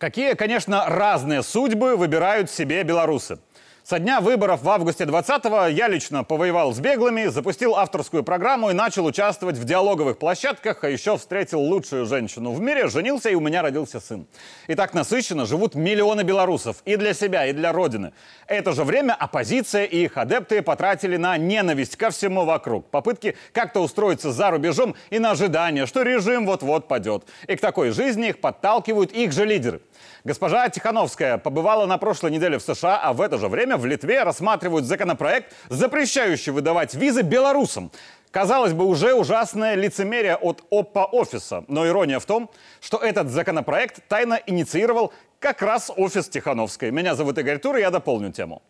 Какие, конечно, разные судьбы выбирают себе белорусы. Со дня выборов в августе 20-го я лично повоевал с беглыми, запустил авторскую программу и начал участвовать в диалоговых площадках, а еще встретил лучшую женщину в мире, женился и у меня родился сын. И так насыщенно живут миллионы белорусов и для себя, и для Родины. Это же время оппозиция и их адепты потратили на ненависть ко всему вокруг. Попытки как-то устроиться за рубежом и на ожидание, что режим вот-вот падет. И к такой жизни их подталкивают их же лидеры. Госпожа Тихановская побывала на прошлой неделе в США, а в это же время в Литве рассматривают законопроект, запрещающий выдавать визы белорусам. Казалось бы, уже ужасное лицемерие от ОПА офиса. Но ирония в том, что этот законопроект тайно инициировал как раз офис Тихановской. Меня зовут Игорь Тур, и я дополню тему.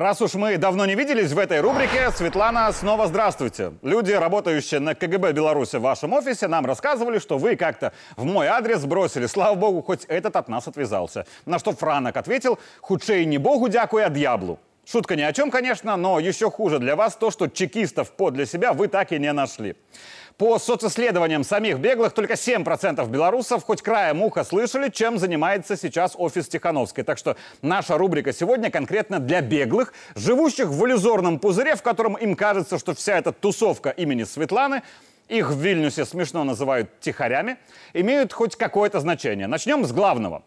Раз уж мы давно не виделись в этой рубрике, Светлана, снова здравствуйте. Люди, работающие на КГБ Беларуси в вашем офисе, нам рассказывали, что вы как-то в мой адрес бросили. Слава богу, хоть этот от нас отвязался. На что Франок ответил, худшее не богу дякую, а дьяблу. Шутка ни о чем, конечно, но еще хуже для вас то, что чекистов подле себя вы так и не нашли. По социсследованиям самих беглых, только 7% белорусов хоть краем уха слышали, чем занимается сейчас офис Тихановской. Так что наша рубрика сегодня конкретно для беглых, живущих в иллюзорном пузыре, в котором им кажется, что вся эта тусовка имени Светланы их в Вильнюсе смешно называют тихарями, имеют хоть какое-то значение. Начнем с главного.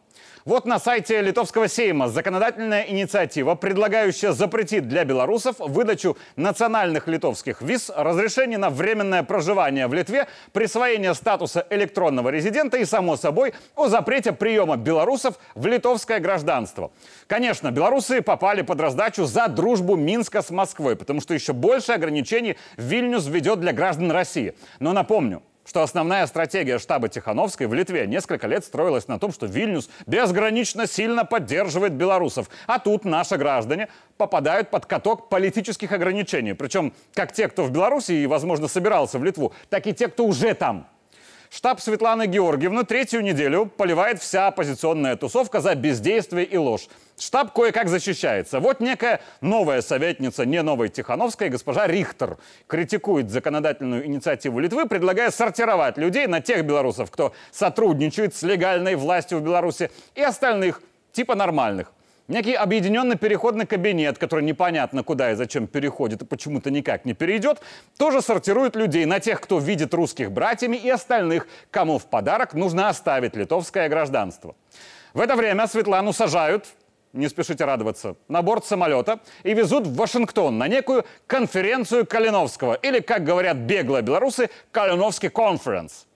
Вот на сайте Литовского сейма законодательная инициатива, предлагающая запретить для белорусов выдачу национальных литовских виз, разрешение на временное проживание в Литве, присвоение статуса электронного резидента и, само собой, о запрете приема белорусов в литовское гражданство. Конечно, белорусы попали под раздачу за дружбу Минска с Москвой, потому что еще больше ограничений Вильнюс введет для граждан России. Но напомню, что основная стратегия штаба Тихановской в Литве несколько лет строилась на том, что Вильнюс безгранично сильно поддерживает белорусов. А тут наши граждане попадают под каток политических ограничений. Причем как те, кто в Беларуси и, возможно, собирался в Литву, так и те, кто уже там. Штаб Светланы Георгиевны третью неделю поливает вся оппозиционная тусовка за бездействие и ложь. Штаб кое-как защищается. Вот некая новая советница, не новой Тихановской, госпожа Рихтер, критикует законодательную инициативу Литвы, предлагая сортировать людей на тех белорусов, кто сотрудничает с легальной властью в Беларуси, и остальных, типа нормальных. Некий объединенный переходный кабинет, который непонятно куда и зачем переходит и почему-то никак не перейдет, тоже сортирует людей на тех, кто видит русских братьями и остальных, кому в подарок нужно оставить литовское гражданство. В это время Светлану сажают, не спешите радоваться, на борт самолета и везут в Вашингтон на некую конференцию Калиновского, или, как говорят беглые белорусы, Калиновский конференс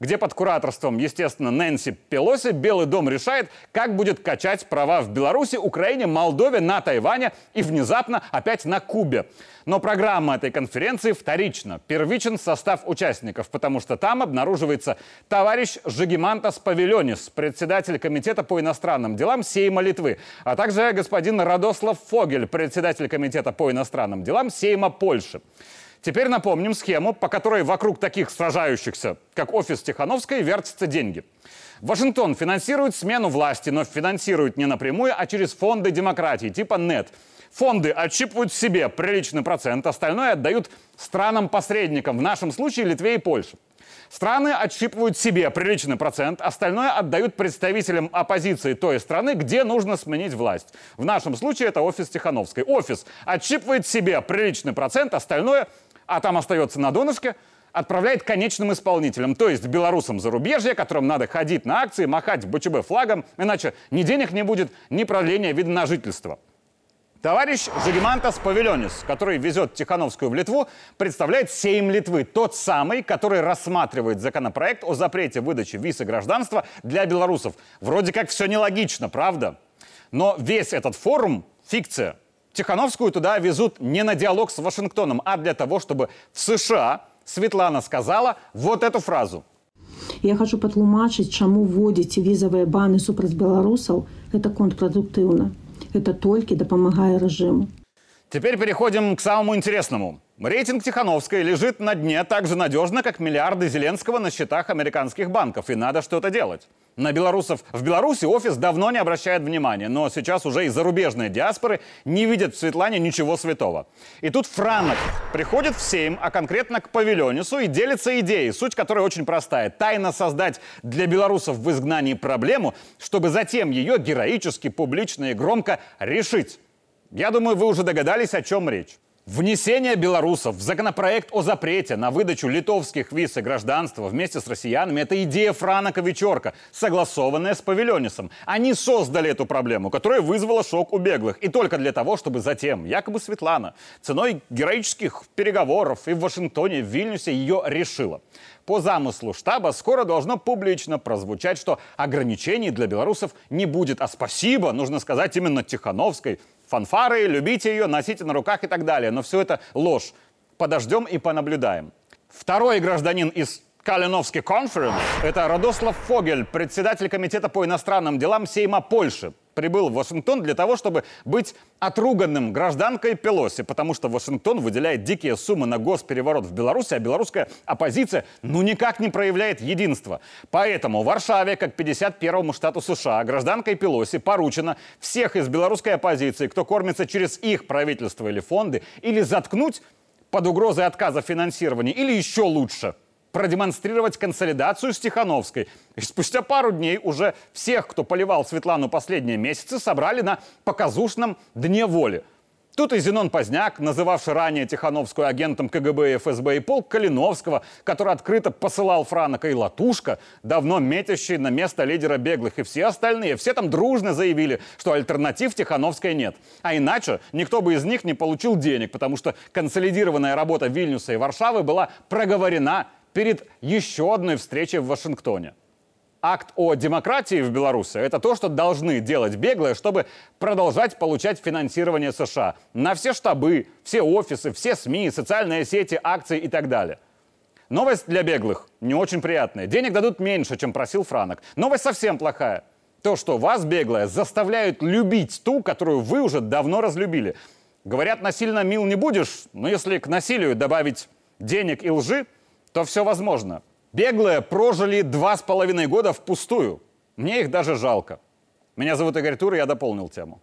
где под кураторством, естественно, Нэнси Пелоси Белый дом решает, как будет качать права в Беларуси, Украине, Молдове, на Тайване и внезапно опять на Кубе. Но программа этой конференции вторична. Первичен состав участников, потому что там обнаруживается товарищ Жигимантас Павильонис, председатель Комитета по иностранным делам Сейма Литвы, а также господин Радослав Фогель, председатель Комитета по иностранным делам Сейма Польши. Теперь напомним схему, по которой вокруг таких сражающихся, как офис Тихановской, вертятся деньги. Вашингтон финансирует смену власти, но финансирует не напрямую, а через фонды демократии, типа НЕТ. Фонды отщипывают себе приличный процент, остальное отдают странам-посредникам, в нашем случае Литве и Польше. Страны отщипывают себе приличный процент, остальное отдают представителям оппозиции той страны, где нужно сменить власть. В нашем случае это офис Тихановской. Офис отщипывает себе приличный процент, остальное а там остается на донышке, отправляет конечным исполнителям, то есть белорусам зарубежья, которым надо ходить на акции, махать БЧБ флагом, иначе ни денег не будет, ни продления вида на жительство. Товарищ Жигимантас Павильонис, который везет Тихановскую в Литву, представляет Сейм Литвы, тот самый, который рассматривает законопроект о запрете выдачи виз и гражданства для белорусов. Вроде как все нелогично, правда? Но весь этот форум – фикция – Тихановскую туда везут не на диалог с Вашингтоном, а для того, чтобы в США Светлана сказала вот эту фразу. Я хочу патлумачыць, чаму вводзіць візавыя баны супраць беларусаў это контрпрадуктыўна. Это толькі дапамагае рэжыму. Теперь переходим к самому интересному. Рейтинг Тихановской лежит на дне так же надежно, как миллиарды Зеленского на счетах американских банков, и надо что-то делать. На белорусов в Беларуси офис давно не обращает внимания, но сейчас уже и зарубежные диаспоры не видят в Светлане ничего святого. И тут Франок приходит в Сейм, а конкретно к Павильонису и делится идеей, суть которой очень простая. Тайно создать для белорусов в изгнании проблему, чтобы затем ее героически, публично и громко решить. Я думаю, вы уже догадались, о чем речь. Внесение белорусов в законопроект о запрете на выдачу литовских виз и гражданства вместе с россиянами – это идея Франака Вечерка, согласованная с Павильонисом. Они создали эту проблему, которая вызвала шок у беглых. И только для того, чтобы затем, якобы Светлана, ценой героических переговоров и в Вашингтоне, в Вильнюсе ее решила. По замыслу штаба скоро должно публично прозвучать, что ограничений для белорусов не будет. А спасибо, нужно сказать именно Тихановской, фанфары, любите ее, носите на руках и так далее. Но все это ложь. Подождем и понаблюдаем. Второй гражданин из Калиновский конференс – это Радослав Фогель, председатель комитета по иностранным делам Сейма Польши прибыл в Вашингтон для того, чтобы быть отруганным гражданкой Пелоси, потому что Вашингтон выделяет дикие суммы на госпереворот в Беларуси, а белорусская оппозиция ну никак не проявляет единства. Поэтому в Варшаве, как 51-му штату США, гражданкой Пелоси поручено всех из белорусской оппозиции, кто кормится через их правительство или фонды, или заткнуть под угрозой отказа финансирования, или еще лучше – продемонстрировать консолидацию с Тихановской. И спустя пару дней уже всех, кто поливал Светлану последние месяцы, собрали на показушном Дне воли. Тут и Зенон Поздняк, называвший ранее Тихановскую агентом КГБ и ФСБ, и полк Калиновского, который открыто посылал Франока и Латушка, давно метящий на место лидера беглых, и все остальные, все там дружно заявили, что альтернатив Тихановской нет. А иначе никто бы из них не получил денег, потому что консолидированная работа Вильнюса и Варшавы была проговорена перед еще одной встречей в Вашингтоне. Акт о демократии в Беларуси – это то, что должны делать беглые, чтобы продолжать получать финансирование США на все штабы, все офисы, все СМИ, социальные сети, акции и так далее. Новость для беглых не очень приятная. Денег дадут меньше, чем просил Франок. Новость совсем плохая. То, что вас, беглые, заставляют любить ту, которую вы уже давно разлюбили. Говорят, насильно мил не будешь, но если к насилию добавить денег и лжи, то все возможно. Беглые прожили два с половиной года впустую. Мне их даже жалко. Меня зовут Игорь Тур, и я дополнил тему.